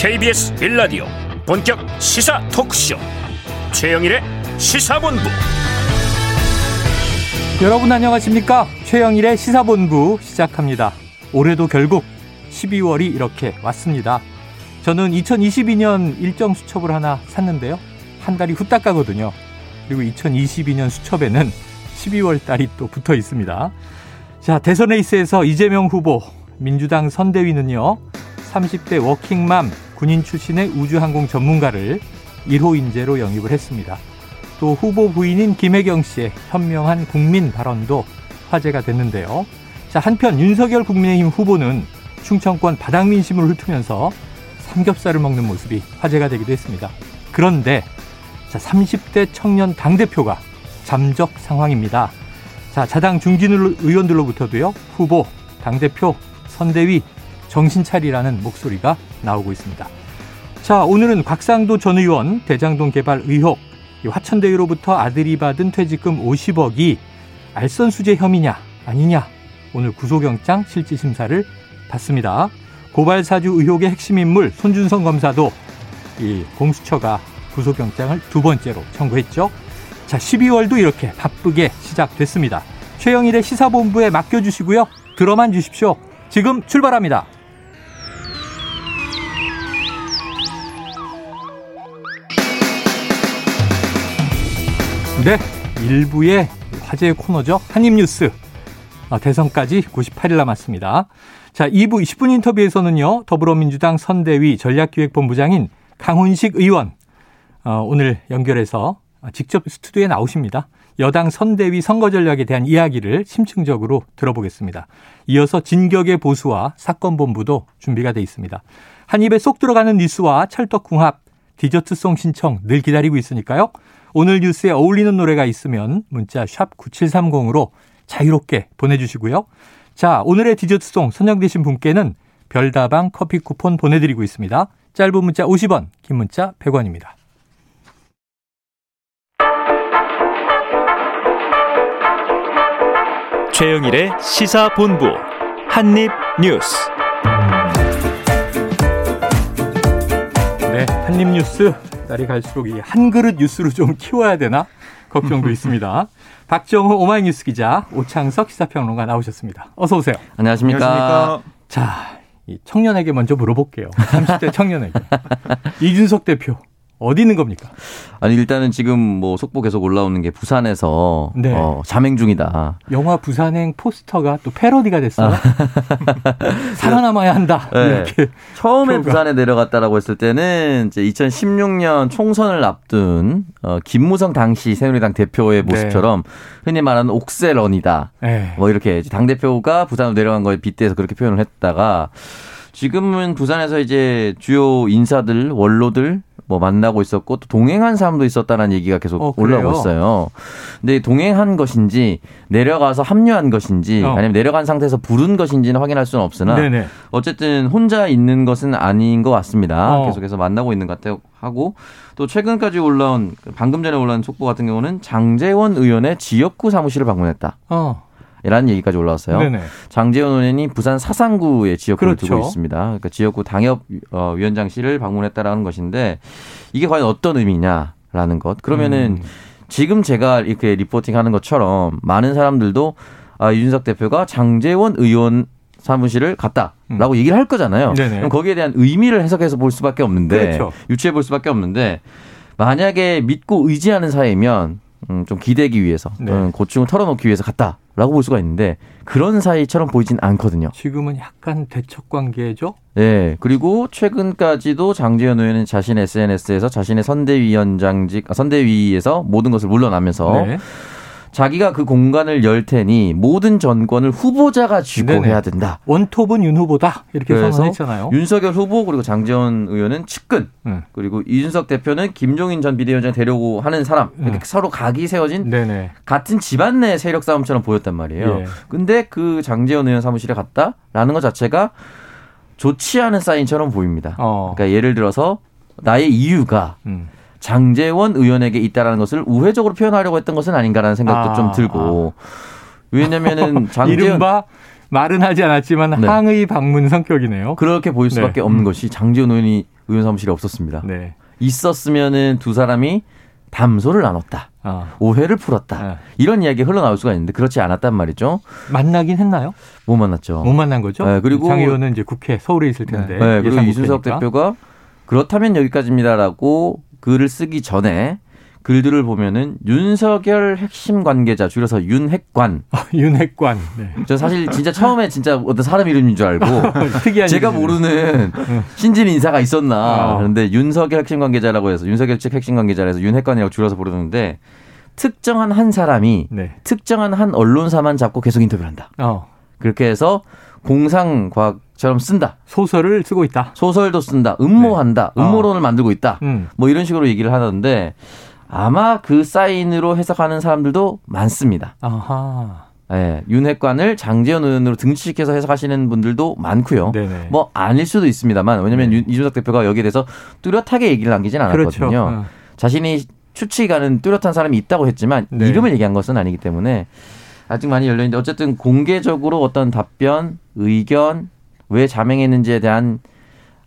KBS 빌라디오 본격 시사 토크쇼. 최영일의 시사본부. 여러분 안녕하십니까? 최영일의 시사본부 시작합니다. 올해도 결국 12월이 이렇게 왔습니다. 저는 2022년 일정 수첩을 하나 샀는데요. 한 달이 후딱 가거든요. 그리고 2022년 수첩에는 12월 달이 또 붙어 있습니다. 자 대선 레이스에서 이재명 후보 민주당 선대위는요 30대 워킹맘 군인 출신의 우주항공 전문가를 1호 인재로 영입을 했습니다. 또 후보 부인인 김혜경 씨의 현명한 국민 발언도 화제가 됐는데요. 자, 한편 윤석열 국민의힘 후보는 충청권 바닥 민심을 훑으면서 삼겹살을 먹는 모습이 화제가 되기도 했습니다. 그런데 자, 30대 청년 당대표가 잠적 상황입니다. 자, 자당 중진 의원들로부터도요, 후보, 당대표, 선대위, 정신 차리라는 목소리가 나오고 있습니다. 자, 오늘은 곽상도 전 의원 대장동 개발 의혹, 화천대유로부터 아들이 받은 퇴직금 50억이 알선수재 혐의냐 아니냐 오늘 구속영장 실질심사를 받습니다. 고발 사주 의혹의 핵심 인물 손준성 검사도 이 공수처가 구속영장을 두 번째로 청구했죠. 자, 12월도 이렇게 바쁘게 시작됐습니다. 최영일의 시사본부에 맡겨주시고요. 들어만 주십시오. 지금 출발합니다. 네, 일부의 화제의 코너죠. 한입뉴스. 아, 대선까지 98일 남았습니다. 자, 2부 20분 인터뷰에서는요, 더불어민주당 선대위 전략기획본부장인 강훈식 의원, 어, 오늘 연결해서 직접 스튜디오에 나오십니다. 여당 선대위 선거 전략에 대한 이야기를 심층적으로 들어보겠습니다. 이어서 진격의 보수와 사건본부도 준비가 돼 있습니다. 한 입에 쏙 들어가는 뉴스와 찰떡궁합, 디저트송 신청 늘 기다리고 있으니까요. 오늘 뉴스에 어울리는 노래가 있으면 문자 샵 9730으로 자유롭게 보내주시고요. 자, 오늘의 디저트송 선정되신 분께는 별다방 커피 쿠폰 보내드리고 있습니다. 짧은 문자 50원, 긴 문자 100원입니다. 최영일의 시사본부 한입뉴스. 한입뉴스 날이 갈수록 이 한 그릇 뉴스로 좀 키워야 되나 걱정도 있습니다. 박정호 오마이뉴스 기자 오창석 시사평론가 나오셨습니다. 어서 오세요. 안녕하십니까. 안녕하십니까. 자, 이 청년에게 먼저 물어볼게요. 30대 청년에게. 이준석 대표 어디 있는 겁니까? 아니 일단은 지금 뭐 속보 계속 올라오는 게 부산에서 네. 어, 자맹 중이다. 영화 부산행 포스터가 또 패러디가 됐어요. 살아남아야 한다. 네. 이렇게 처음에 표가. 부산에 내려갔다라고 했을 때는 이제 2016년 총선을 앞둔 어, 김무성 당시 새누리당 대표의 네. 모습처럼 네. 흔히 말하는 옥세런이다. 네. 뭐 이렇게 당 대표가 부산으로 내려간 거에 빗대서 그렇게 표현을 했다가 지금은 부산에서 이제 주요 인사들 원로들 뭐 만나고 있었고 또 동행한 사람도 있었다는 얘기가 계속 어, 올라오고 있어요. 근데 동행한 것인지 내려가서 합류한 것인지 어. 아니면 내려간 상태에서 부른 것인지는 확인할 수는 없으나 네네. 어쨌든 혼자 있는 것은 아닌 것 같습니다. 어. 계속해서 만나고 있는 것 같아요. 하고 또 최근까지 올라온 방금 전에 올라온 속보 같은 경우는 장재원 의원의 지역구 사무실을 방문했다. 어. 라는 얘기까지 올라왔어요. 네네. 장재원 의원이 부산 사상구의 지역구를 그렇죠. 두고 있습니다. 그러니까 지역구 당협 위원장실을 방문했다라는 것인데 이게 과연 어떤 의미냐라는 것. 그러면은 음. 지금 제가 이렇게 리포팅하는 것처럼 많은 사람들도 아, 이준석 대표가 장재원 의원 사무실을 갔다라고 음. 얘기를 할 거잖아요. 네네. 그럼 거기에 대한 의미를 해석해서 볼 수밖에 없는데 그렇죠. 유추해 볼 수밖에 없는데 만약에 믿고 의지하는 사이면 음, 좀 기대기 위해서 네. 음, 고충을 털어놓기 위해서 갔다 라고 볼 수가 있는데 그런 사이처럼 보이진 않거든요. 지금은 약간 대척 관계죠. 네. 그리고 최근까지도 장재현 의원은 자신의 SNS에서 자신의 선대위원장직 아, 선대위에서 모든 것을 물러나면서 네. 자기가 그 공간을 열 테니 모든 전권을 후보자가 쥐고 네네. 해야 된다. 원톱은 윤 후보다 이렇게 선언했잖아요. 윤석열 후보 그리고 장재원 의원은 측근 음. 그리고 이준석 대표는 김종인 전 비대위원장 되려고 하는 사람 이렇게 음. 서로 각이 세워진 네네. 같은 집안 내 세력 싸움처럼 보였단 말이에요. 예. 근데 그 장재원 의원 사무실에 갔다라는 것 자체가 좋지 않은 사인처럼 보입니다. 어. 그러니까 예를 들어서 나의 이유가 음. 장재원 의원에게 있다라는 것을 우회적으로 표현하려고 했던 것은 아닌가라는 생각도 아, 좀 들고 아. 왜냐면은 장재원 이른바 말은 하지 않았지만 네. 항의 방문 성격이네요. 그렇게 보일 수밖에 네. 없는 음. 것이 장지원 의원이 의원 사무실에 없었습니다. 네. 있었으면은 두 사람이 담소를 나눴다. 어. 오해를 풀었다. 네. 이런 이야기 흘러나올 수가 있는데 그렇지 않았단 말이죠. 만나긴 했나요? 못 만났죠. 못 만난 거죠. 네, 그리고 장 의원은 이제 국회 서울에 있을 텐데. 네, 그리고 이준석 대표가 그렇다면 여기까지입니다라고 글을 쓰기 전에 글들을 보면은 윤석열 핵심 관계자 줄여서 윤핵관. 아, 윤핵관. 네. 저 사실 진짜 처음에 진짜 어떤 사람 이름인 줄 알고 특이한 제가 모르는 신진 인사가 있었나. 어. 그런데 윤석열 핵심 관계자라고 해서 윤석열 측 핵심 관계자라 해서 윤핵관이라고 줄여서 부르는데 특정한 한 사람이 네. 특정한 한 언론사만 잡고 계속 인터뷰를 한다. 어. 그렇게 해서 공상 과학처럼 쓴다. 소설을 쓰고 있다. 소설도 쓴다. 음모한다. 네. 음모론을 어. 만들고 있다. 음. 뭐 이런 식으로 얘기를 하는데 아마 그 사인으로 해석하는 사람들도 많습니다. 아하. 예, 윤핵관을 장재현 의원으로 등치시켜서 해석하시는 분들도 많고요. 네네. 뭐 아닐 수도 있습니다만 왜냐하면 네. 이준석 대표가 여기에 대해서 뚜렷하게 얘기를 남기진 않았거든요. 그렇죠. 어. 자신이 추측이 가는 뚜렷한 사람이 있다고 했지만 네. 이름을 얘기한 것은 아니기 때문에 아직 많이 열려 있는데 어쨌든 공개적으로 어떤 답변, 의견, 왜 자명했는지에 대한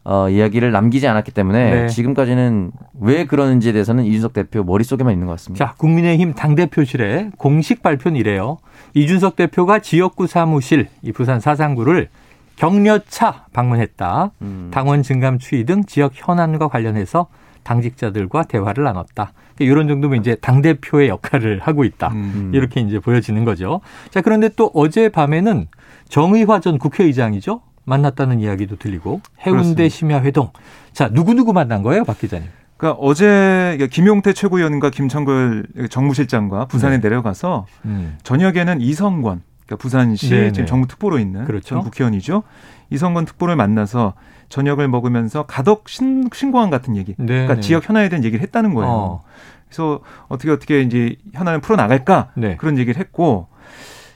어, 이야기를 남기지 않았기 때문에 네. 지금까지는 왜 그러는지에 대해서는 이준석 대표 머릿속에만 있는 것 같습니다. 자, 국민의힘 당대표실에 공식 발표는 이래요. 이준석 대표가 지역구 사무실, 이 부산 사상구를 격려차 방문했다. 음. 당원 증감 추이 등 지역 현안과 관련해서 당직자들과 대화를 나눴다. 이런 그러니까 정도면 이제 당 대표의 역할을 하고 있다. 음. 이렇게 이제 보여지는 거죠. 자, 그런데 또 어제 밤에는 정의화 전 국회의장이죠. 만났다는 이야기도 들리고 해운대 심야 회동. 자, 누구 누구 만난 거예요, 박 기자님? 그러니까 어제 김용태 최고위원과 김창걸 정무실장과 부산에 네. 내려가서 음. 저녁에는 이성권, 그러니까 부산시 네네. 지금 정부 특보로 있는 그렇죠. 전 국회의원이죠. 이성권 특보를 만나서 저녁을 먹으면서 가덕 신, 신고한 같은 얘기, 네네. 그러니까 지역 현안에 대한 얘기를 했다는 거예요. 어. 그래서 어떻게 어떻게 이제 현안을 풀어 나갈까 네. 그런 얘기를 했고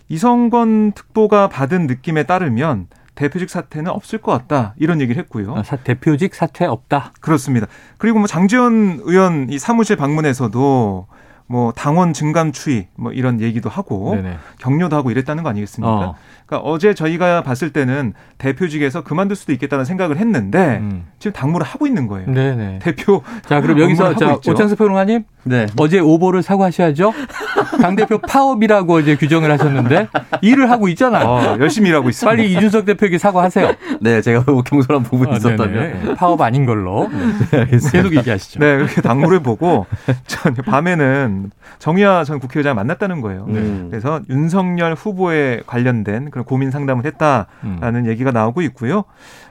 이성권 특보가 받은 느낌에 따르면 대표직 사퇴는 없을 것 같다 이런 얘기를 했고요. 아, 사, 대표직 사퇴 없다. 그렇습니다. 그리고 뭐 장지원 의원 이 사무실 방문에서도 뭐 당원 증감 추이 뭐 이런 얘기도 하고 네네. 격려도 하고 이랬다는 거 아니겠습니까? 어. 그러니까 어제 저희가 봤을 때는 대표직에서 그만둘 수도 있겠다는 생각을 했는데 음. 지금 당무를 하고 있는 거예요. 네네. 대표. 자 그럼 여기서 자 오창수 평론가님 네. 어제 오보를 사과하셔야죠. 당 대표 파업이라고 이제 규정을 하셨는데 일을 하고 있잖아요. 어, 열심히 일하고 있습니다. 빨리 이준석 대표에게 사과하세요. 네, 제가 경솔한 부분이 아, 있었다면 파업 아닌 걸로 네, 계속 얘기하시죠. 네, 그렇게 당무를 보고 전 밤에는 정의화 전 국회의장 만났다는 거예요. 네. 그래서 윤석열 후보에 관련된 그런 고민 상담을 했다라는 음. 얘기가 나오고 있고요.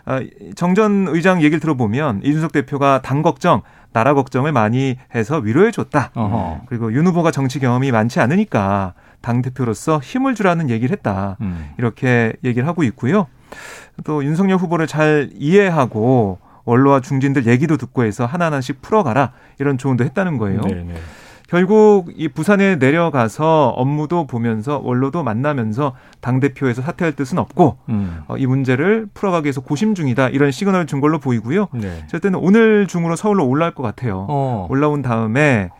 아, 정전 의장 얘기를 들어보면 이준석 대표가 당 걱정 나라 걱정을 많이 해서 위로해 줬다. 그리고 윤 후보가 정치 경험이 많지 않으니까 당 대표로서 힘을 주라는 얘기를 했다. 음. 이렇게 얘기를 하고 있고요. 또 윤석열 후보를 잘 이해하고 원로와 중진들 얘기도 듣고 해서 하나하나씩 풀어가라 이런 조언도 했다는 거예요. 네네. 네. 결국 이 부산에 내려가서 업무도 보면서 원로도 만나면서 당 대표에서 사퇴할 뜻은 없고 음. 어, 이 문제를 풀어가기 위해서 고심 중이다 이런 시그널을 준 걸로 보이고요. 네. 저때는 오늘 중으로 서울로 올라올 것 같아요. 어. 올라온 다음에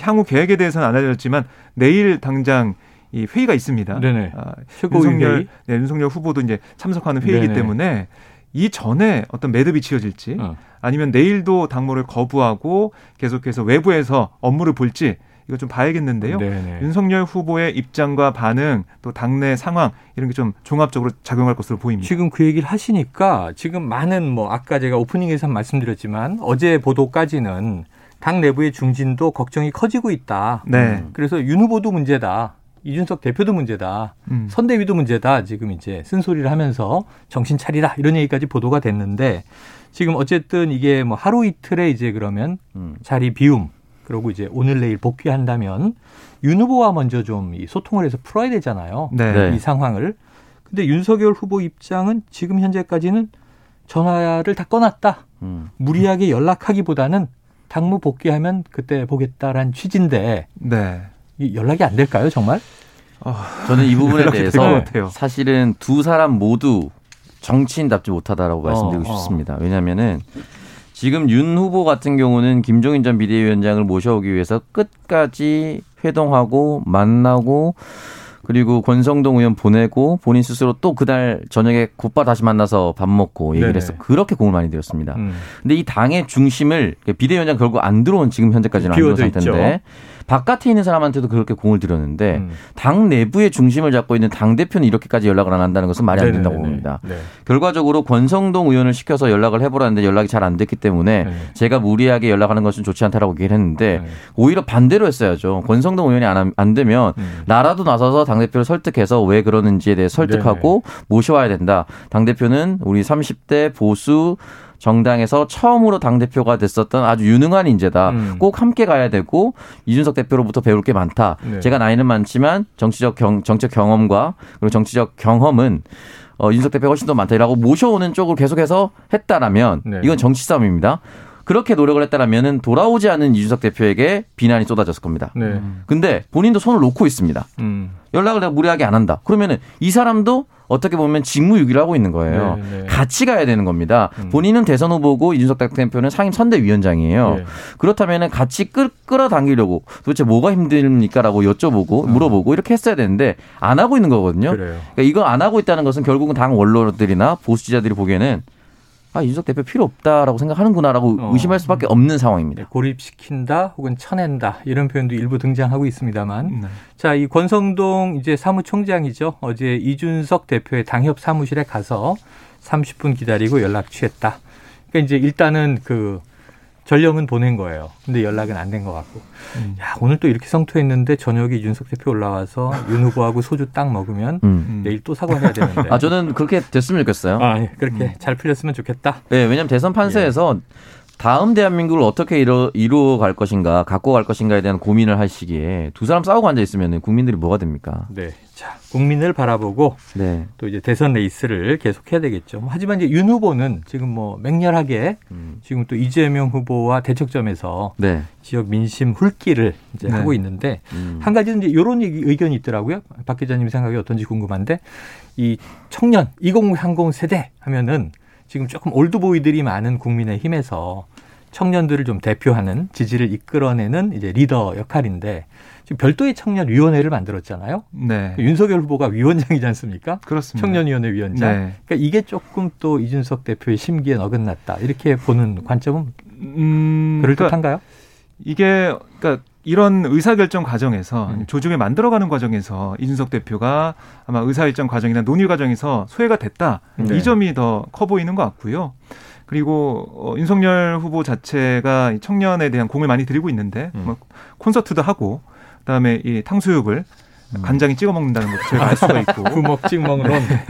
향후 계획에 대해서는 안 알려졌지만 내일 당장 이 회의가 있습니다. 네네. 아, 윤석열, 네, 윤석열 후보도 이제 참석하는 회의이기 네네. 때문에 이 전에 어떤 매듭이 지어질지 어. 아니면 내일도 당무를 거부하고 계속해서 외부에서 업무를 볼지 이거 좀 봐야겠는데요. 네네. 윤석열 후보의 입장과 반응 또 당내 상황 이런 게 좀 종합적으로 작용할 것으로 보입니다. 지금 그 얘기를 하시니까 지금 많은 뭐 아까 제가 오프닝에서 말씀드렸지만 어제 보도까지는 당 내부의 중진도 걱정이 커지고 있다. 네. 그래서 윤 후보도 문제다. 이준석 대표도 문제다. 음. 선대위도 문제다. 지금 이제 쓴소리를 하면서 정신 차리라. 이런 얘기까지 보도가 됐는데 지금 어쨌든 이게 뭐 하루 이틀에 이제 그러면 음. 자리 비움 그리고 이제 오늘 내일 복귀한다면 윤 후보와 먼저 좀 이 소통을 해서 풀어야 되잖아요. 네. 이 상황을. 근데 윤석열 후보 입장은 지금 현재까지는 전화를 다 꺼놨다. 음. 무리하게 연락하기보다는 당무 복귀하면 그때 보겠다라는 취지인데 네. 연락이 안 될까요, 정말? 어, 저는 이 부분에 대해서 사실은 두 사람 모두 정치인답지 못하다라고 어, 말씀드리고 어. 싶습니다. 왜냐하면은 지금 윤 후보 같은 경우는 김종인 전 비대위원장을 모셔오기 위해서 끝까지 회동하고 만나고 그리고 권성동 의원 보내고 본인 스스로 또 그날 저녁에 곧바 다시 만나서 밥 먹고 얘기를 네네. 해서 그렇게 공을 많이 들였습니다. 음. 근데 이 당의 중심을 비대위원장 결국 안 들어온 지금 현재까지는 안 들어온 상태인데 있죠. 바깥에 있는 사람한테도 그렇게 공을 들였는데 음. 당 내부의 중심을 잡고 있는 당 대표는 이렇게까지 연락을 안 한다는 것은 말이 안 된다고 봅니다. 네. 결과적으로 권성동 의원을 시켜서 연락을 해보라는데 연락이 잘 안 됐기 때문에 네. 제가 무리하게 연락하는 것은 좋지 않다라고 얘기를 했는데 네. 오히려 반대로 했어야죠. 권성동 의원이 안, 안 되면 음. 나라도 나서서 당 대표를 설득해서 왜 그러는지에 대해 설득하고 모셔와야 된다. 당 대표는 우리 30대 보수 정당에서 처음으로 당 대표가 됐었던 아주 유능한 인재다. 음. 꼭 함께 가야 되고 이준석 대표로부터 배울 게 많다. 네. 제가 나이는 많지만 정치적 경, 정책 경험과 그리고 정치적 경험은 어, 이준석 대표가 훨씬 더 많다 라고 모셔오는 쪽을 계속해서 했다라면 네. 이건 정치 싸움입니다. 그렇게 노력을 했다라면은 돌아오지 않은 이준석 대표에게 비난이 쏟아졌을 겁니다. 네. 근데 본인도 손을 놓고 있습니다. 음. 연락을 내가 무리하게 안 한다. 그러면은 이 사람도 어떻게 보면 직무유기를 하고 있는 거예요. 네, 네. 같이 가야 되는 겁니다. 음. 본인은 대선 후보고 이준석 대표는 상임 선대위원장이에요. 네. 그렇다면 같이 끌, 끌어당기려고 도대체 뭐가 힘듭니까라고 여쭤보고 음. 물어보고 이렇게 했어야 되는데 안 하고 있는 거거든요. 그러니까 이거 안 하고 있다는 것은 결국은 당 원로들이나 보수 지자들이 보기에는 아, 이준석 대표 필요 없다라고 생각하는구나라고 어. 의심할 수밖에 없는 상황입니다. 네, 고립시킨다 혹은 쳐낸다 이런 표현도 일부 등장하고 있습니다만 네. 자, 이 권성동 이제 사무총장이죠. 어제 이준석 대표의 당협 사무실에 가서 30분 기다리고 연락 취했다. 그러니까 이제 일단은 그 전령은 보낸 거예요. 근데 연락은 안 된 것 같고. 음. 야, 오늘 또 이렇게 성토했는데 저녁에 윤석 대표 올라와서 윤 후보하고 소주 딱 먹으면 음. 내일 또 사과해야 되는데. 아, 저는 그렇게 됐으면 좋겠어요. 아, 예. 그렇게 음. 잘 풀렸으면 좋겠다. 네, 왜냐면 대선 판세에서 예. 다음 대한민국을 어떻게 이루, 이루어 갈 것인가, 갖고 갈 것인가에 대한 고민을 할 시기에 두 사람 싸우고 앉아 있으면 국민들이 뭐가 됩니까? 네. 자, 국민을 바라보고 네. 또 이제 대선 레이스를 계속해야 되겠죠. 뭐 하지만 이제 윤 후보는 지금 뭐 맹렬하게 음. 지금 또 이재명 후보와 대척점에서 네. 지역 민심 훑기를 이제 네. 하고 있는데 음. 한 가지는 이제 이런 의견이 있더라고요. 박 기자님 생각이 어떤지 궁금한데 이 청년 2030 세대 하면은 지금 조금 올드보이들이 많은 국민의힘에서 청년들을 좀 대표하는 지지를 이끌어내는 이제 리더 역할인데 지금 별도의 청년위원회를 만들었잖아요. 네. 그 윤석열 후보가 위원장이지 않습니까? 그렇습니다. 청년위원회 위원장. 네. 그러니까 이게 조금 또 이준석 대표의 심기에 어긋났다 이렇게 보는 관점은 음, 그럴 듯한가요? 그러니까 이게 그러니까 이런 의사결정 과정에서 음. 조직을 만들어가는 과정에서 이준석 대표가 아마 의사일정 과정이나 논의 과정에서 소외가 됐다 네. 이 점이 더 커 보이는 것 같고요. 그리고 어, 윤석열 후보 자체가 청년에 대한 공을 많이 들이고 있는데 음. 뭐 콘서트도 하고 그다음에 이 탕수육을 음. 간장에 찍어 먹는다는 것도 저희가 알 수가 있고 구먹 찍 먹는 네.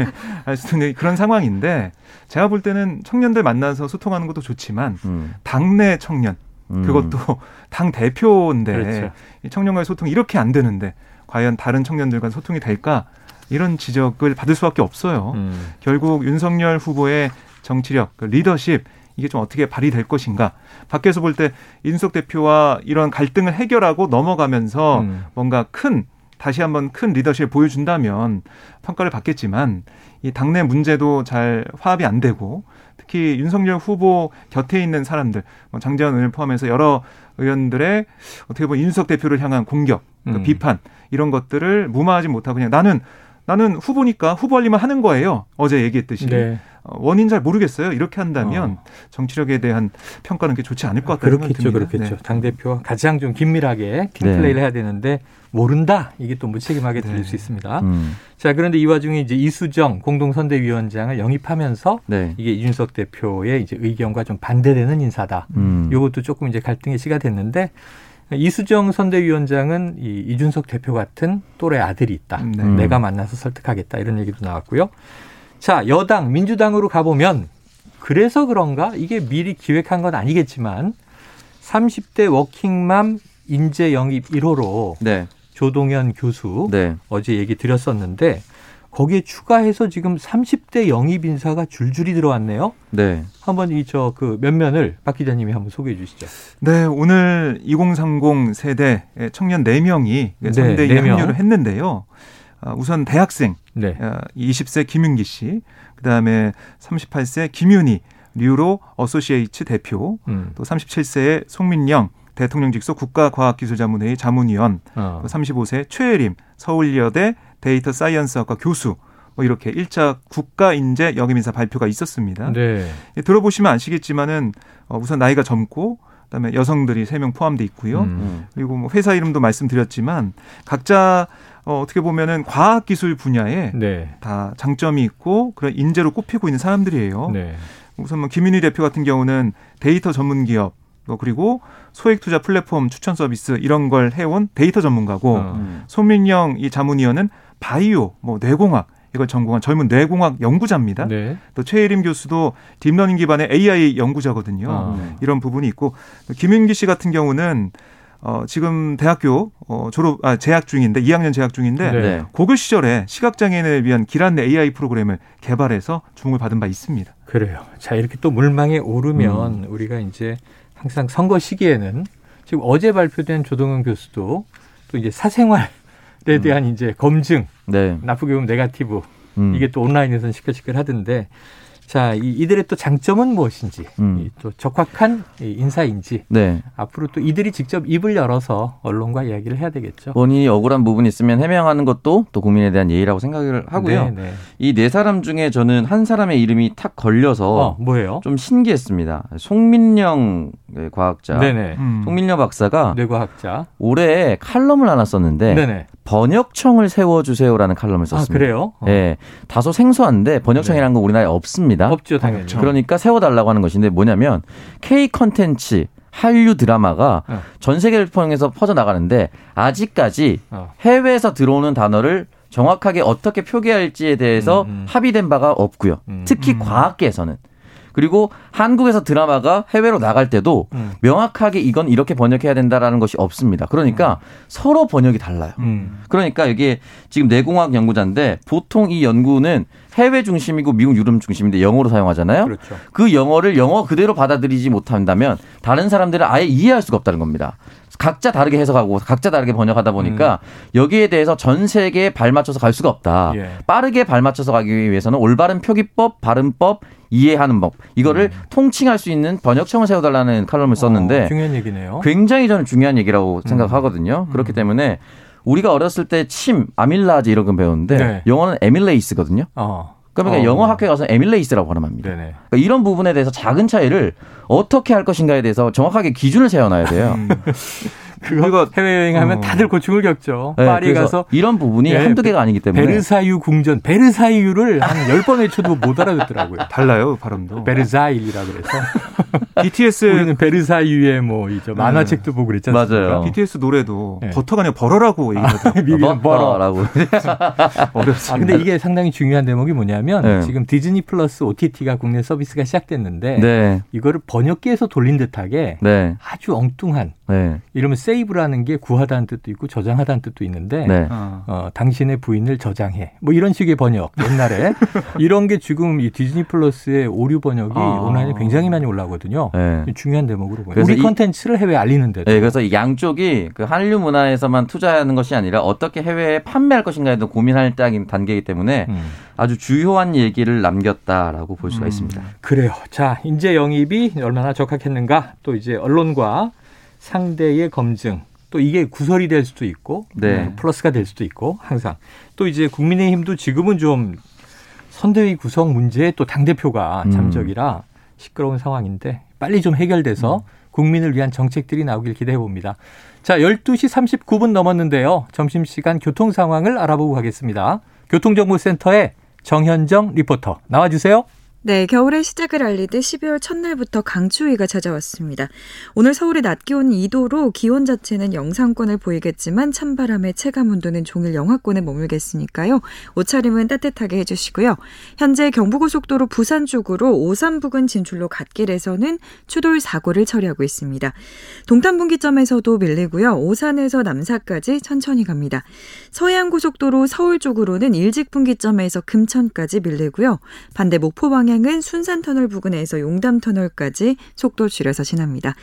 알수 있는 그런 상황인데 제가 볼 때는 청년들 만나서 소통하는 것도 좋지만 음. 당내 청년 음. 그것도 당 대표인데 그렇죠. 청년과의 소통이 이렇게 안 되는데 과연 다른 청년들과 소통이 될까 이런 지적을 받을 수밖에 없어요. 음. 결국 윤석열 후보의 정치력, 그 리더십 이게 좀 어떻게 발휘될 것인가. 밖에서 볼 때 인석 대표와 이런 갈등을 해결하고 넘어가면서 음. 뭔가 큰 다시 한번 큰 리더십을 보여준다면 평가를 받겠지만 이 당내 문제도 잘 화합이 안 되고 특히 윤석열 후보 곁에 있는 사람들, 뭐 장재원 의원 포함해서 여러 의원들의 어떻게 보면 윤석 대표를 향한 공격, 그 음. 비판 이런 것들을 무마하지 못하고 그냥 나는 나는 후보니까 후보 관리만 하는 거예요. 어제 얘기했듯이. 네. 어, 원인 잘 모르겠어요. 이렇게 한다면 어. 정치력에 대한 평가는 게 좋지 않을 것 같다는 그렇겠죠, 그렇겠죠. 네. 당 대표와 가장 좀 긴밀하게 킹플레이를 네. 해야 되는데 모른다 이게 또 무책임하게 들릴 네. 수 있습니다. 음. 자 그런데 이 와중에 이제 이수정 공동선대위원장을 영입하면서 네. 이게 이준석 대표의 이제 의견과 좀 반대되는 인사다. 음. 이것도 조금 이제 갈등의 시가 됐는데 이수정 선대위원장은 이 이준석 대표 같은 또래 아들이 있다. 네. 내가 만나서 설득하겠다 이런 얘기도 나왔고요. 자, 여당, 민주당으로 가보면 그래서 그런가? 이게 미리 기획한 건 아니겠지만 30대 워킹맘 인재 영입 1호로 네. 조동현 교수 네. 어제 얘기 드렸었는데 거기에 추가해서 지금 30대 영입 인사가 줄줄이 들어왔네요. 네. 한번 이 저그 면면을 박 기자님이 한번 소개해 주시죠. 네, 오늘 2030 세대 청년 4명이 네, 선대에 네, 합류를 했는데요. 어, 우선 대학생 네. 20세 어, 김윤기 씨, 그다음에 38세 김윤희 뉴로 어소시에이츠 대표, 음. 또 37세의 송민영 대통령 직속 국가과학기술자문회의 자문위원, 어. 35세 최예림 서울여대 데이터 사이언스학과 교수 뭐 이렇게 1차 국가 인재 역임 인사 발표가 있었습니다. 네. 들어보시면 아시겠지만은 어, 우선 나이가 젊고 그다음에 여성들이 3명 포함돼 있고요. 음. 그리고 뭐 회사 이름도 말씀드렸지만 각자 어, 어떻게 보면은 과학 기술 분야에 네. 다 장점이 있고 그런 인재로 꼽히고 있는 사람들이에요. 네. 우선 뭐 김윤희 대표 같은 경우는 데이터 전문 기업 뭐 그리고 소액 투자 플랫폼 추천 서비스 이런 걸 해온 데이터 전문가고 음. 송민영 이 자문위원은 바이오, 뭐 뇌공학 이걸 전공한 젊은 뇌공학 연구자입니다. 네. 또 최예림 교수도 딥러닝 기반의 AI 연구자거든요. 아. 이런 부분이 있고 김윤기 씨 같은 경우는 어, 지금 대학교 어, 졸업 아, 재학 중인데 2학년 재학 중인데 네. 고교 시절에 시각장애인을 위한 길안내 AI 프로그램을 개발해서 주목을 받은 바 있습니다. 그래요. 자 이렇게 또 물망에 오르면 음. 우리가 이제 항상 선거 시기에는 지금 어제 발표된 조동현 교수도 또 이제 사생활에 음. 대한 이제 검증, 네. 나쁘게 보면 네가티브 음. 이게 또 온라인에서는 시끌시끌 하던데 자, 이, 이들의 또 장점은 무엇인지, 음. 또 적확한 인사인지, 네. 앞으로 또 이들이 직접 입을 열어서 언론과 이야기를 해야 되겠죠. 본인이 억울한 부분이 있으면 해명하는 것도 또 국민에 대한 예의라고 생각을 하고요. 네, 네. 이네 사람 중에 저는 한 사람의 이름이 탁 걸려서 어, 뭐예요? 좀 신기했습니다. 송민영 과학자, 네네. 음. 송민영 박사가 뇌과학자 올해 칼럼을 하나 썼는데 네네. 번역청을 세워주세요라는 칼럼을 아, 썼습니다. 아, 그래요? 어. 네, 다소 생소한데 번역청이라는 네. 건 우리나라에 없습니다. 없죠, 당연히. 그러니까 세워달라고 하는 것인데 뭐냐면 K 컨텐츠 한류 드라마가 어. 전 세계를 통해서 퍼져 나가는데 아직까지 어. 해외에서 들어오는 단어를 정확하게 어떻게 표기할지에 대해서 음, 음. 합의된 바가 없고요. 음. 특히 음. 과학계에서는. 그리고 한국에서 드라마가 해외로 나갈 때도 음. 명확하게 이건 이렇게 번역해야 된다라는 것이 없습니다. 그러니까 음. 서로 번역이 달라요. 음. 그러니까 이게 지금 내공학 연구자인데 보통 이 연구는 해외 중심이고 미국 유럽 중심인데 영어로 사용하잖아요. 그렇죠. 그 영어를 영어 그대로 받아들이지 못한다면 다른 사람들은 아예 이해할 수가 없다는 겁니다. 각자 다르게 해석하고 각자 다르게 번역하다 보니까 음. 여기에 대해서 전 세계에 발맞춰서 갈 수가 없다. 예. 빠르게 발맞춰서 가기 위해서는 올바른 표기법, 발음법, 이해하는 법 이거를 음. 통칭할 수 있는 번역청을 세워달라는 칼럼을 썼는데 어, 중요한 얘기네요. 굉장히 저는 중요한 얘기라고 음. 생각하거든요. 그렇기 음. 때문에 우리가 어렸을 때 침, 아밀라제 이런 거 배웠는데 네. 영어는 amylase거든요. 어. 그러니까 어. 영어 학교에 가서 amylase라고 발음합니다. 그러니까 이런 부분에 대해서 작은 차이를 어떻게 할 것인가에 대해서 정확하게 기준을 세워놔야 돼요. 음. 그거 해외여행하면 어. 다들 고충을 겪죠. 네, 파리 가서 이런 부분이 네, 한두 개가 아니기 때문에 베르사유 궁전 베르사유를 한 10번 외쳐도 못 알아듣더라고요. 달라요, 발음도. 베르사일이라 그래서. BTS 우리는 베르사유의 뭐 이제 만화책도 보고 그랬잖아요. 맞아요. BTS 노래도 네. butter가 아니라 butter라고 얘기하더라고요. 아, butter라고. 어렵습니다. 아, 근데 이게 상당히 중요한 대목이 뭐냐면 네. 지금 디즈니 플러스 OTT가 국내 서비스가 시작됐는데 네. 이거를 번역기에서 돌린 듯하게 네. 아주 엉뚱한 네. 이러면 save라는 게 구하다는 뜻도 있고 저장하다는 뜻도 있는데 네. 어, 어 당신의 부인을 저장해 뭐 이런 식의 번역 옛날에 이런 게 지금 이 디즈니 플러스의 오류 번역이 아. 온라인에 굉장히 많이 올라오거든요. 네. 중요한 대목으로 보여요. 우리 컨텐츠를 해외에 알리는데. 네, 그래서 양쪽이 그 한류 문화에서만 투자하는 것이 아니라 어떻게 해외에 판매할 것인가에도 고민할 단계이기 때문에 음. 아주 주요한 얘기를 남겼다라고 볼 수가 음. 있습니다. 그래요. 자, 인재 영입이 얼마나 적합했는가 또 이제 언론과 상대의 검증 또 이게 구설이 될 수도 있고 네. 음, 플러스가 될 수도 있고 항상 또 이제 국민의힘도 지금은 좀 선대위 구성 문제에 또 당 대표가 음. 잠적이라 시끄러운 상황인데 빨리 좀 해결돼서 음. 국민을 위한 정책들이 나오길 기대해 봅니다. 자, 12시 39분 넘었는데요. 점심시간 교통 상황을 알아보고 가겠습니다. 교통정보센터의 정현정 리포터 나와주세요. 네, 겨울의 시작을 알리듯 12월 첫날부터 강추위가 찾아왔습니다. 오늘 서울의 낮 기온 2도로 기온 자체는 영상권을 보이겠지만 찬바람에 체감 온도는 종일 영하권에 머물겠으니까요. 옷차림은 따뜻하게 해주시고요. 현재 경부고속도로 부산 쪽으로 오산 부근 진출로 갓길에서는 추돌 사고를 처리하고 있습니다. 동탄 분기점에서도 밀리고요. 오산에서 남사까지 천천히 갑니다. 서해안 고속도로 서울 쪽으로는 일직 분기점에서 금천까지 밀리고요. 반대 목포 방향 차량은 순산터널 부근에서 용담터널까지 속도 줄여서 지납니다.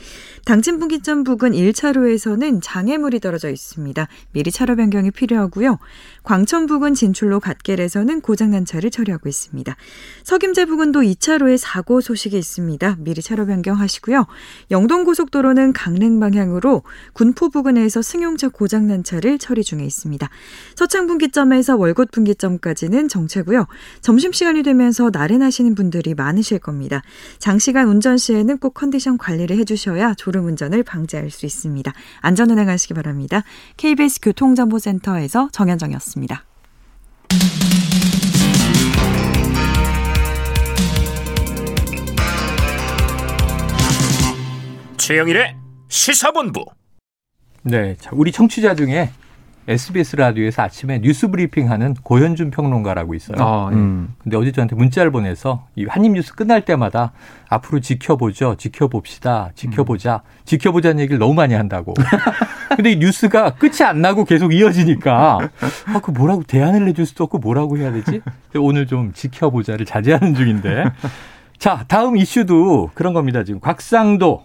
당진분기점 부근 1차로에서는 장애물이 떨어져 있습니다. 미리 차로 변경이 필요하고요. 광천 부근 진출로 갓길에서는 고장난 차를 처리하고 있습니다. 석임제 부근도 2차로에 사고 소식이 있습니다. 미리 차로 변경하시고요. 영동고속도로는 강릉 방향으로 군포 부근에서 승용차 고장난 차를 처리 중에 있습니다. 서창 분기점에서 월곶 분기점까지는 정체고요. 점심시간이 되면서 나른하시는 분들이 많으실 겁니다. 장시간 운전 시에는 꼭 컨디션 관리를 해주셔야 졸음 운전을 방지할 수 있습니다. 안전 운행하시기 바랍니다. KBS 교통정보센터에서 정현정이었습니다. 최영일의 시사본부. 네, 자, 우리 청취자 중에 SBS 라디오에서 아침에 뉴스 브리핑하는 고현준 평론가라고 있어요. 아, 예. 음. 근데 어제 저한테 문자를 보내서 이 한입 뉴스 끝날 때마다 앞으로 지켜보죠, 지켜봅시다, 지켜보자, 음. 지켜보자는 얘기를 너무 많이 한다고. 근데 이 뉴스가 끝이 안 나고 계속 이어지니까 아, 그 뭐라고 대안을 내줄 수도 없고 뭐라고 해야 되지? 오늘 좀 지켜보자를 자제하는 중인데. 자, 다음 이슈도 그런 겁니다. 지금 곽상도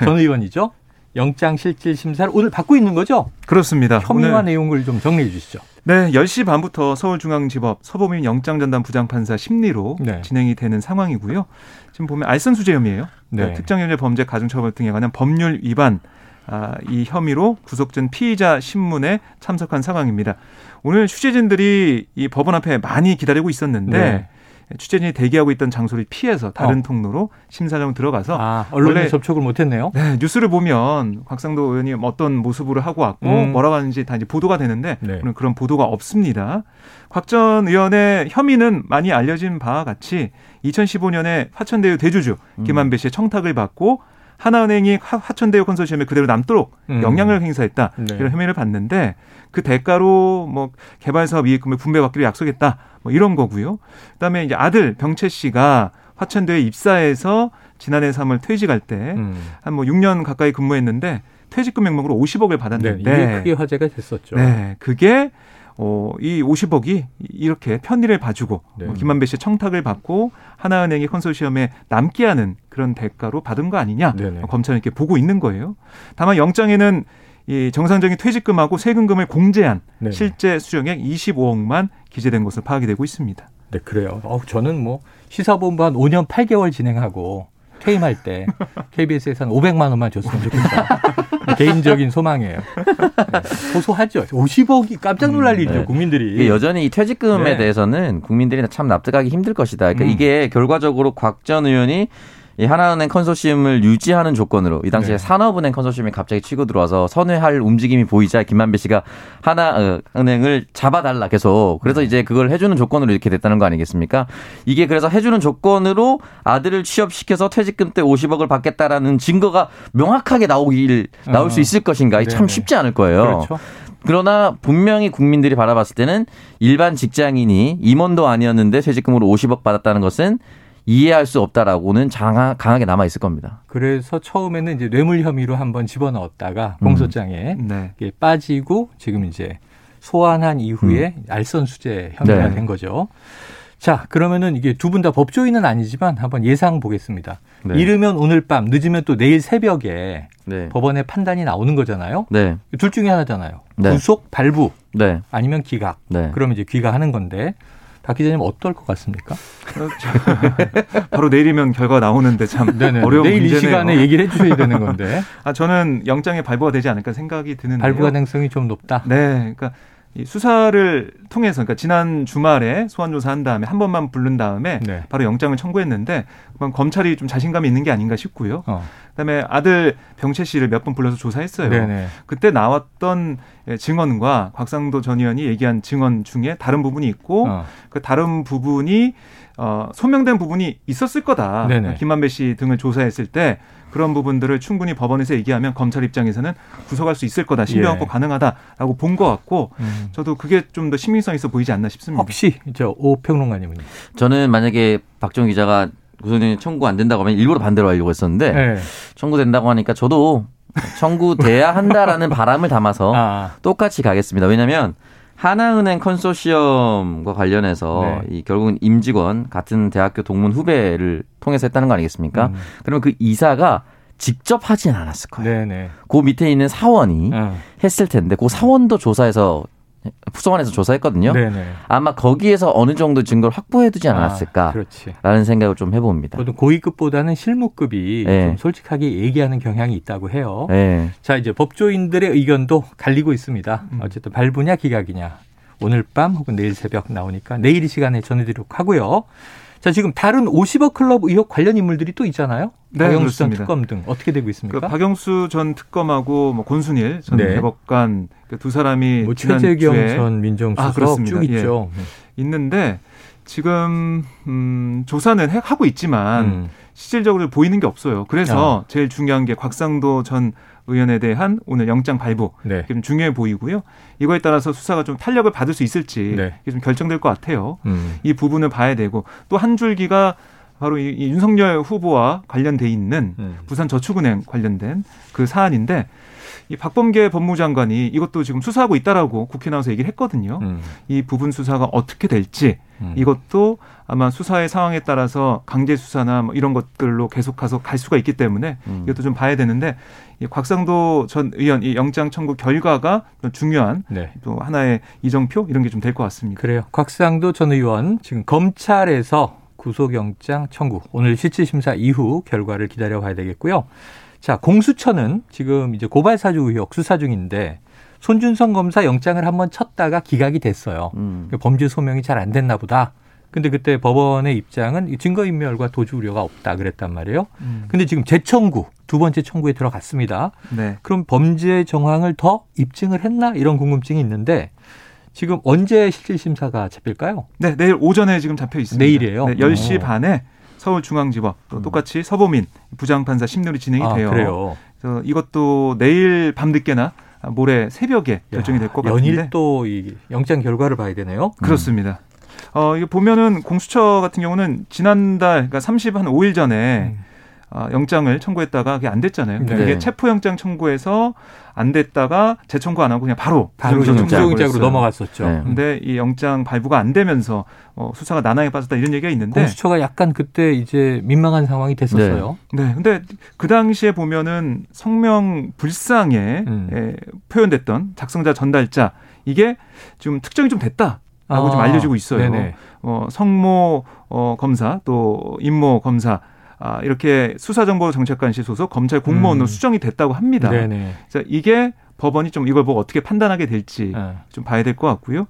전 의원이죠. 영장 실질 심사를 오늘 받고 있는 거죠? 그렇습니다. 혐의와 내용을 좀 정리해 주시죠. 네, 10시 반부터 서울중앙지법 서범인 영장전담 부장판사 심리로 네. 진행이 되는 상황이고요. 지금 보면 알선수재 혐의예요. 네. 네. 특정연재 범죄 가중처벌 등에 관한 법률 위반 아, 이 혐의로 구속된 피의자 신문에 참석한 상황입니다. 오늘 취재진들이 이 법원 앞에 많이 기다리고 있었는데 네. 취재진이 대기하고 있던 장소를 피해서 다른 어. 통로로 심사장 들어가서 아, 언론에 접촉을 못했네요. 네, 뉴스를 보면 곽상도 의원이 어떤 모습으로 하고 왔고 음. 뭐라고 하는지 다 이제 보도가 되는데 네. 그런 보도가 없습니다. 곽 전 의원의 혐의는 많이 알려진 바와 같이 2015년에 화천대유 대주주 음. 김한배 씨의 청탁을 받고 하나은행이 화천대유 컨소시엄에 그대로 남도록 음. 영향을 행사했다 네. 이런 혐의를 받는데 그 대가로 뭐 개발 사업 이익금을 분배받기로 약속했다 뭐 이런 거고요. 그다음에 이제 아들 병채 씨가 화천대에 입사해서 지난해 3월 퇴직할 때 한뭐 음. 6년 가까이 근무했는데 퇴직금 명목으로 50억을 받았는데 네, 이게 크게 화제가 됐었죠. 네, 그게 어, 이 50억이 이렇게 편의를 봐주고 네. 어, 김만배 씨의 청탁을 받고 하나은행이 컨소시엄에 남게 하는 그런 대가로 받은 거 아니냐 네네. 검찰은 이렇게 보고 있는 거예요. 다만 영장에는 이 정상적인 퇴직금하고 세금금을 공제한 네네. 실제 수령액 25억만 기재된 것으로 파악이 되고 있습니다. 네, 그래요. 어, 저는 뭐 시사본부 한 5년 8개월 진행하고 퇴임할 때 KBS에서 한 500만 원만 줬으면 좋겠다. 개인적인 소망이에요. 네. 소소하죠. 50억이 깜짝 놀랄 음, 일이죠, 네. 국민들이. 여전히 이 퇴직금에 네. 대해서는 국민들이 참 납득하기 힘들 것이다. 그러니까 음. 이게 결과적으로 곽 전 의원이 이 하나은행 컨소시엄을 유지하는 조건으로 이 당시에 네. 산업은행 컨소시엄이 갑자기 치고 들어와서 선회할 움직임이 보이자 김만배 씨가 하나은행을 잡아달라 계속 그래서 네. 이제 그걸 해주는 조건으로 이렇게 됐다는 거 아니겠습니까? 이게 그래서 해주는 조건으로 아들을 취업시켜서 퇴직금 때 50억을 받겠다라는 증거가 명확하게 나오길 나올 수 어. 있을 것인가? 참 쉽지 않을 거예요. 그렇죠. 그러나 분명히 국민들이 바라봤을 때는 일반 직장인이 임원도 아니었는데 퇴직금으로 50억 받았다는 것은 이해할 수 없다라고는 장하, 강하게 남아 있을 겁니다. 그래서 처음에는 이제 뇌물 혐의로 한번 집어넣었다가 음. 공소장에 음. 네. 빠지고 지금 이제 소환한 이후에 음. 알선 수재 혐의가 네. 된 거죠. 자, 그러면은 이게 두 분 다 법조인은 아니지만 한번 예상 보겠습니다. 네. 이르면 오늘 밤, 늦으면 또 내일 새벽에 네. 법원의 판단이 나오는 거잖아요. 네. 둘 중에 하나잖아요. 네. 구속, 발부, 네. 아니면 기각. 네. 그러면 이제 귀가하는 건데 박 기자님 어떨 것 같습니까? 바로 내일이면 결과 나오는데 참 네네. 어려운 내일 문제네요. 이 시간에 얘기를 해주셔야 되는 건데. 아 저는 영장에 발부가 되지 않을까 생각이 드는데요. 발부 가능성이 좀 높다. 네, 그러니까 이 수사를 통해서 그러니까 지난 주말에 소환 조사한 다음에 한 번만 부른 다음에 네. 바로 영장을 청구했는데 그건 검찰이 좀 자신감이 있는 게 아닌가 싶고요. 어. 그다음에 아들 병채 씨를 몇 번 불러서 조사했어요. 네네. 그때 나왔던 증언과 곽상도 전 의원이 얘기한 증언 중에 다른 부분이 있고 어. 그 다른 부분이 어, 소명된 부분이 있었을 거다. 네네. 김만배 씨 등을 조사했을 때 그런 부분들을 충분히 법원에서 얘기하면 검찰 입장에서는 구속할 수 있을 거다, 신병 확보 예. 가능하다라고 본 것 같고 음. 저도 그게 좀 더 신빙성 있어 보이지 않나 싶습니다. 혹시 저 오 평론가님은 저는 만약에 박정 기자가 구속영장 청구 안 된다고 하면 일부러 반대로 하려고 했었는데 네. 청구된다고 하니까 저도 청구돼야 한다라는 바람을 담아서 아. 똑같이 가겠습니다. 왜냐하면 하나은행 컨소시엄과 관련해서 네. 이 결국은 임직원 같은 대학교 동문 후배를 통해서 했다는 거 아니겠습니까? 음. 그러면 그 이사가 직접 하진 않았을 거예요. 네네. 그 밑에 있는 사원이 음. 했을 텐데 그 사원도 조사해서 부서원에서 조사했거든요. 네네. 아마 거기에서 어느 정도 증거를 확보해두지 아, 않았을까라는 아, 생각을 좀 해봅니다. 고위급보다는 실무급이 네. 좀 솔직하게 얘기하는 경향이 있다고 해요. 네. 자 이제 법조인들의 의견도 갈리고 있습니다. 음. 어쨌든 발부냐 기각이냐 오늘 밤 혹은 내일 새벽 나오니까 내일 이 시간에 전해드리도록 하고요. 자, 지금 다른 50억 클럽 의혹 관련 인물들이 또 있잖아요. 네, 박영수 전 특검 등 어떻게 되고 있습니까? 그 박영수 전 특검하고 뭐 권순일 전 네. 대법관 그두 사람이 뭐 최재경 전 민정수석 아, 쭉 있죠. 예. 있는데 지금 음, 조사는 하고 있지만 음. 실질적으로 보이는 게 없어요. 그래서 아. 제일 중요한 게 곽상도 전 의원에 대한 오늘 영장 발부 네. 좀 중요해 보이고요. 이거에 따라서 수사가 좀 탄력을 받을 수 있을지 네. 이게 좀 결정될 것 같아요. 음. 이 부분을 봐야 되고 또 한 줄기가 바로 이, 이 윤석열 후보와 관련돼 있는 음. 부산 저축은행 관련된 그 사안인데 이 박범계 법무장관이 이것도 지금 수사하고 있다라고 국회 나와서 얘기를 했거든요. 음. 이 부분 수사가 어떻게 될지 음. 이것도 아마 수사의 상황에 따라서 강제 수사나 뭐 이런 것들로 계속해서 갈 수가 있기 때문에 음. 이것도 좀 봐야 되는데 이 곽상도 전 의원 이 영장 청구 결과가 중요한 네. 또 하나의 이정표 이런 게 좀 될 것 같습니다. 그래요. 곽상도 전 의원 지금 검찰에서 구속영장 청구 오늘 실질심사 이후 결과를 기다려봐야 되겠고요. 자, 공수처는 지금 이제 고발 사주 의혹 수사 중인데 손준성 검사 영장을 한번 쳤다가 기각이 됐어요. 음. 범죄 소명이 잘 안 됐나 보다. 근데 그때 법원의 입장은 증거인멸과 도주 우려가 없다 그랬단 말이에요. 음. 근데 지금 재청구 두 번째 청구에 들어갔습니다. 네. 그럼 범죄 정황을 더 입증을 했나 이런 궁금증이 있는데 지금 언제 실질 심사가 잡힐까요? 네, 내일 오전에 지금 잡혀 있습니다. 내일이에요. 네, 10시 오. 반에 서울중앙지법 또 음. 똑같이 서보민 부장판사 심리이 진행이 아, 돼요. 그래요. 그래서 이것도 내일 밤늦게나 모레 새벽에 결정이 될 것 같은데 연일 또 이 영장 결과를 봐야 되네요. 그렇습니다. 어, 이거 보면은 공수처 같은 경우는 지난달 그러니까 30한 5일 전에 음. 어, 영장을 청구했다가 그게 안 됐잖아요. 네. 이게 체포영장 청구해서 안 됐다가 재청구 안 하고 그냥 바로 바로 구속영장으로 넘어갔었죠. 네. 근데 이 영장 발부가 안 되면서 어, 수사가 난항에 빠졌다 이런 얘기가 있는데 공수처가 약간 그때 이제 민망한 상황이 됐었어요. 네. 네. 근데 그 당시에 보면은 성명 불상에 음. 에, 표현됐던 작성자 전달자 이게 좀 특정이 좀 됐다. 라고 아, 좀 알려지고 있어요. 네네. 어, 성모 어, 검사 또 임모 검사 아, 이렇게 수사정보정책관실 소속 검찰 공무원으로 음. 수정이 됐다고 합니다. 네네. 자, 이게 법원이 좀 이걸 보고 어떻게 판단하게 될지 네. 좀 봐야 될 것 같고요.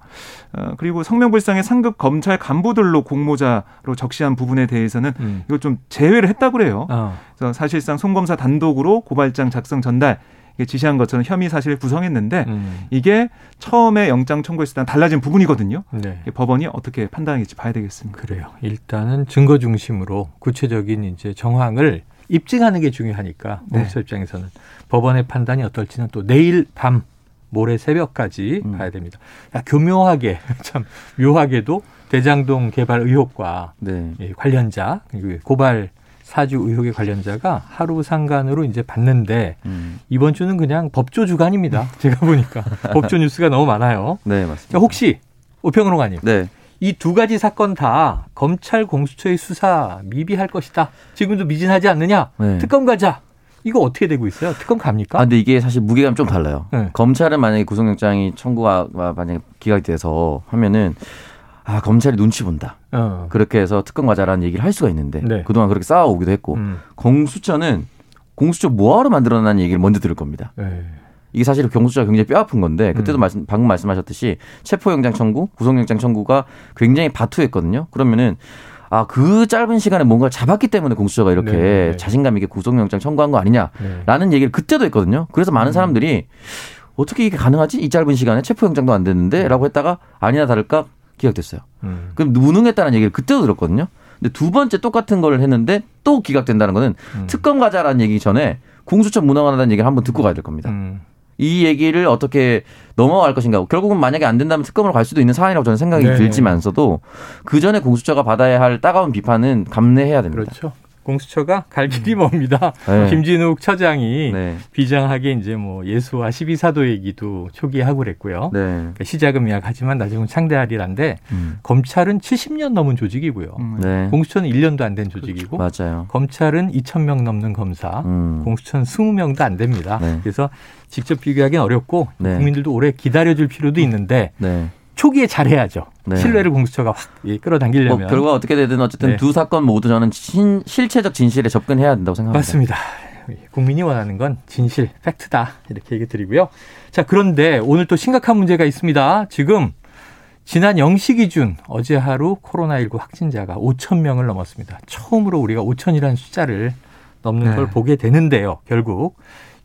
어, 그리고 성명불상의 상급 검찰 간부들로 공모자로 적시한 부분에 대해서는 음. 이걸 좀 제외를 했다고 그래요. 어. 그래서 사실상 송 검사 단독으로 고발장 작성 전달 지시한 것처럼 혐의 사실을 구성했는데 음. 이게 처음에 영장 청구했을 때랑 달라진 부분이거든요. 네. 법원이 어떻게 판단하겠지 봐야 되겠습니다. 그래요. 일단은 증거 중심으로 구체적인 이제 정황을 입증하는 게 중요하니까 공수처 네. 입장에서는 법원의 판단이 어떨지는 또 내일 밤 모레 새벽까지 음. 봐야 됩니다. 야, 교묘하게 참 묘하게도 대장동 개발 의혹과 네. 관련자 고발 사주 의혹의 관련자가 하루 상간으로 이제 받는데 음. 이번 주는 그냥 법조 주간입니다. 제가 보니까 법조 뉴스가 너무 많아요. 네, 맞습니다. 자, 혹시 오평론가님. 네. 이 두 가지 사건 다 검찰 공수처의 수사 미비할 것이다. 지금도 미진하지 않느냐? 네. 특검 가자. 이거 어떻게 되고 있어요? 특검 갑니까? 아, 근데 이게 사실 무게감 좀 달라요. 네. 검찰은 만약에 구속영장이 청구가 만약에 기각이 돼서 하면은 아 검찰이 눈치 본다. 어. 그렇게 해서 특검 과자라는 얘기를 할 수가 있는데 네. 그동안 그렇게 쌓아오기도 했고 음. 공수처는 공수처 뭐하러 만들어난 얘기를 먼저 들을 겁니다. 네. 이게 사실 공수처가 굉장히 뼈 아픈 건데 그때도 음. 말씀 방금 말씀하셨듯이 체포영장 청구, 구속영장 청구가 굉장히 바투했거든요. 그러면은 아, 그 짧은 시간에 뭔가를 잡았기 때문에 공수처가 이렇게 네, 네. 자신감 있게 구속영장 청구한 거 아니냐라는 네. 얘기를 그때도 했거든요. 그래서 많은 음. 사람들이 어떻게 이게 가능하지? 이 짧은 시간에 체포영장도 안 됐는데? 라고 했다가 아니나 다를까 기각됐어요. 음. 그럼 무능했다는 얘기를 그때도 들었거든요. 근데 두 번째 똑같은 걸 했는데 또 기각된다는 거는 음. 특검 가자라는 얘기 전에 공수처 무능하다는 얘기를 한번 듣고 가야 될 겁니다. 음. 이 얘기를 어떻게 넘어갈 것인가. 결국은 만약에 안 된다면 특검으로 갈 수도 있는 상황이라고 저는 생각이 네. 들지만서도 그 전에 공수처가 받아야 할 따가운 비판은 감내해야 됩니다. 그렇죠. 공수처가 갈 길이 멉니다. 네. 김진욱 처장이 네. 비장하게 이제 뭐 예수와 12사도 얘기도 초기하고 그랬고요. 네. 그러니까 시작은 미약하지만 나중은 창대하리란데 음. 검찰은 70년 넘은 조직이고요. 음. 네. 공수처는 1년도 안 된 조직이고 맞아요. 검찰은 2,000명 넘는 검사, 음. 공수처는 20명도 안 됩니다. 네. 그래서 직접 비교하기는 어렵고 네. 국민들도 오래 기다려줄 필요도 있는데 초기에 잘해야죠. 네. 신뢰를 공수처가 확 끌어당기려면. 뭐 결과 어떻게 되든 어쨌든 네. 두 사건 모두 저는 신, 실체적 진실에 접근해야 된다고 생각합니다. 맞습니다. 국민이 원하는 건 진실, 팩트다. 이렇게 얘기 드리고요. 자, 그런데 오늘 또 심각한 문제가 있습니다. 지금 지난 0시 기준 어제 하루 코로나19 확진자가 5천 명을 넘었습니다. 처음으로 우리가 5천이라는 숫자를 넘는 네. 걸 보게 되는데요. 결국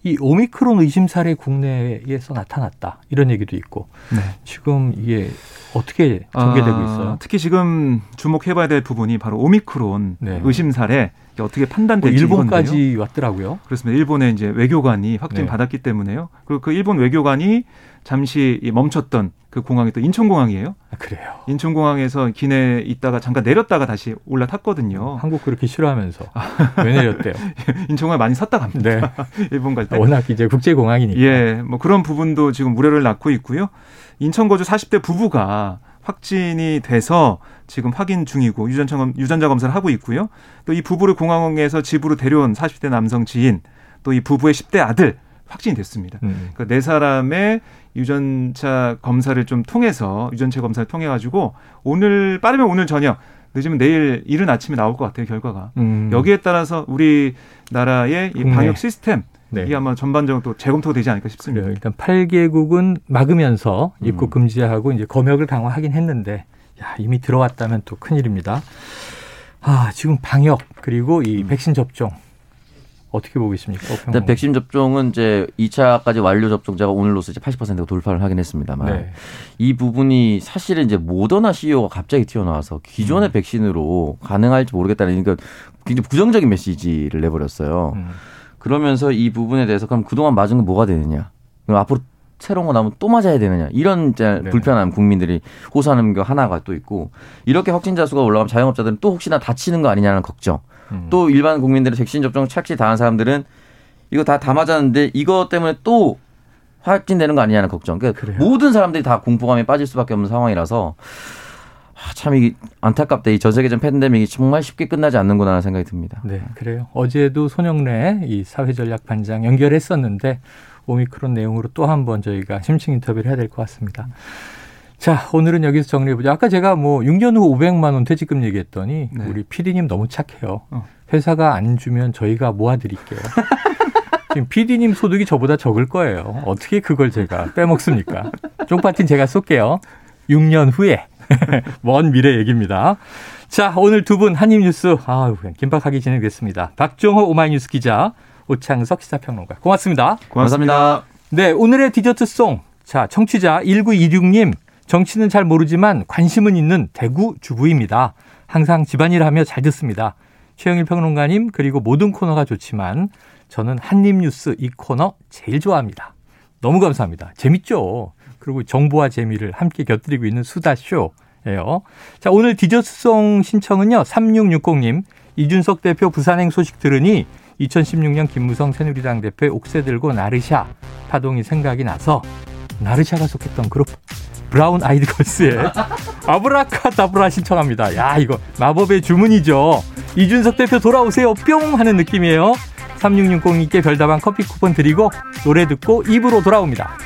이 오미크론 의심 사례 국내에서 나타났다 이런 얘기도 있고 네. 지금 이게 어떻게 전개되고 아, 있어요? 아, 특히 지금 주목해봐야 될 부분이 바로 오미크론 네. 의심 사례 어떻게 판단될지 뭐 일본까지 이건데요. 왔더라고요. 그렇습니다. 일본의 이제 외교관이 확진 네. 받았기 때문에요. 그리고 그 일본 외교관이 잠시 멈췄던 그 공항이 또 인천공항이에요. 아, 그래요. 인천공항에서 기내 있다가 잠깐 내렸다가 다시 올라탔거든요. 한국 그렇게 싫어하면서 왜 내렸대요? 인천공항 많이 섰다 갑니다. 네. 일본 갈 때. 워낙 이제 국제공항이니까. 예, 뭐 그런 부분도 지금 우려를 낳고 있고요. 인천 거주 40대 부부가 확진이 돼서 지금 확인 중이고 유전자, 유전자 검사를 하고 있고요. 또 이 부부를 공항에서 집으로 데려온 40대 남성 지인, 또 이 부부의 10대 아들 확진이 됐습니다. 음. 그네 그러니까 사람의 유전자 검사를 좀 통해서 유전체 검사를 통해 가지고 오늘 빠르면 오늘 저녁 늦으면 내일 이른 아침에 나올 것 같아요 결과가 음. 여기에 따라서 우리나라의 이 방역 시스템 네. 이게 아마 전반적으로 또 재검토가 되지 않을까 싶습니다. 그래요. 일단 8개국은 막으면서 입국 음. 금지하고 이제 검역을 강화하긴 했는데 야, 이미 들어왔다면 또 큰일입니다. 아, 지금 방역 그리고 이 음. 백신 접종 어떻게 보고 계십니까? 일단 백신 접종은 이제 2차까지 완료 접종자가 오늘로서 이제 80%가 돌파를 하긴 했습니다만 네. 이 부분이 사실은 이제 모더나 CEO가 갑자기 튀어나와서 기존의 음. 백신으로 가능할지 모르겠다는 그러니까 굉장히 부정적인 메시지를 내버렸어요. 음. 그러면서 이 부분에 대해서 그럼 그동안 맞은 건 뭐가 되느냐? 그럼 앞으로 새로운 거 나오면 또 맞아야 되느냐 이런 이제 네. 불편함 국민들이 호소하는 게 하나가 또 있고 이렇게 확진자 수가 올라가면 자영업자들은 또 혹시나 다치는 거 아니냐는 걱정 음. 또 일반 국민들의 백신 접종 착시 당한 사람들은 이거 다 다 맞았는데 이거 때문에 또 확진되는 거 아니냐는 걱정. 그러니까 모든 사람들이 다 공포감에 빠질 수밖에 없는 상황이라서 아, 참 이게 안타깝다. 이 전 세계적 팬데믹이 정말 쉽게 끝나지 않는구나 하는 생각이 듭니다. 네, 그래요. 어제도 손영래 이 사회전략 반장 연결했었는데 오미크론 내용으로 또 한 번 저희가 심층 인터뷰를 해야 될 것 같습니다. 자, 오늘은 여기서 정리해보죠. 아까 제가 뭐 6년 후 500만 원 퇴직금 얘기했더니 네. 우리 PD님 너무 착해요. 어. 회사가 안 주면 저희가 모아드릴게요. 지금 PD님 소득이 저보다 적을 거예요. 어떻게 그걸 제가 빼먹습니까? 쪽파틴 제가 쏠게요. 6년 후에. 먼 미래 얘기입니다. 자, 오늘 두 분 한입뉴스, 아유, 긴박하게 진행됐습니다. 박종호 오마이뉴스 기자, 오창석 시사평론가. 고맙습니다. 고맙습니다. 네, 오늘의 디저트송. 자, 청취자 1926님. 정치는 잘 모르지만 관심은 있는 대구 주부입니다. 항상 집안일 하며 잘 듣습니다. 최영일 평론가님, 그리고 모든 코너가 좋지만 저는 한입뉴스 이 코너 제일 좋아합니다. 너무 감사합니다. 재밌죠? 그리고 정보와 재미를 함께 곁들이고 있는 수다쇼예요. 자, 오늘 디저트송 신청은요. 3660님, 이준석 대표 부산행 소식 들으니 2016년 김무성 새누리당 대표의 옥새 들고 나르샤 파동이 생각이 나서 나르샤가 속했던 그룹 브라운 아이드 걸스의 아브라카다브라 신청합니다. 야, 이거 마법의 주문이죠. 이준석 대표 돌아오세요. 뿅 하는 느낌이에요. 3660님께 별다방 커피 쿠폰 드리고 노래 듣고 입으로 돌아옵니다.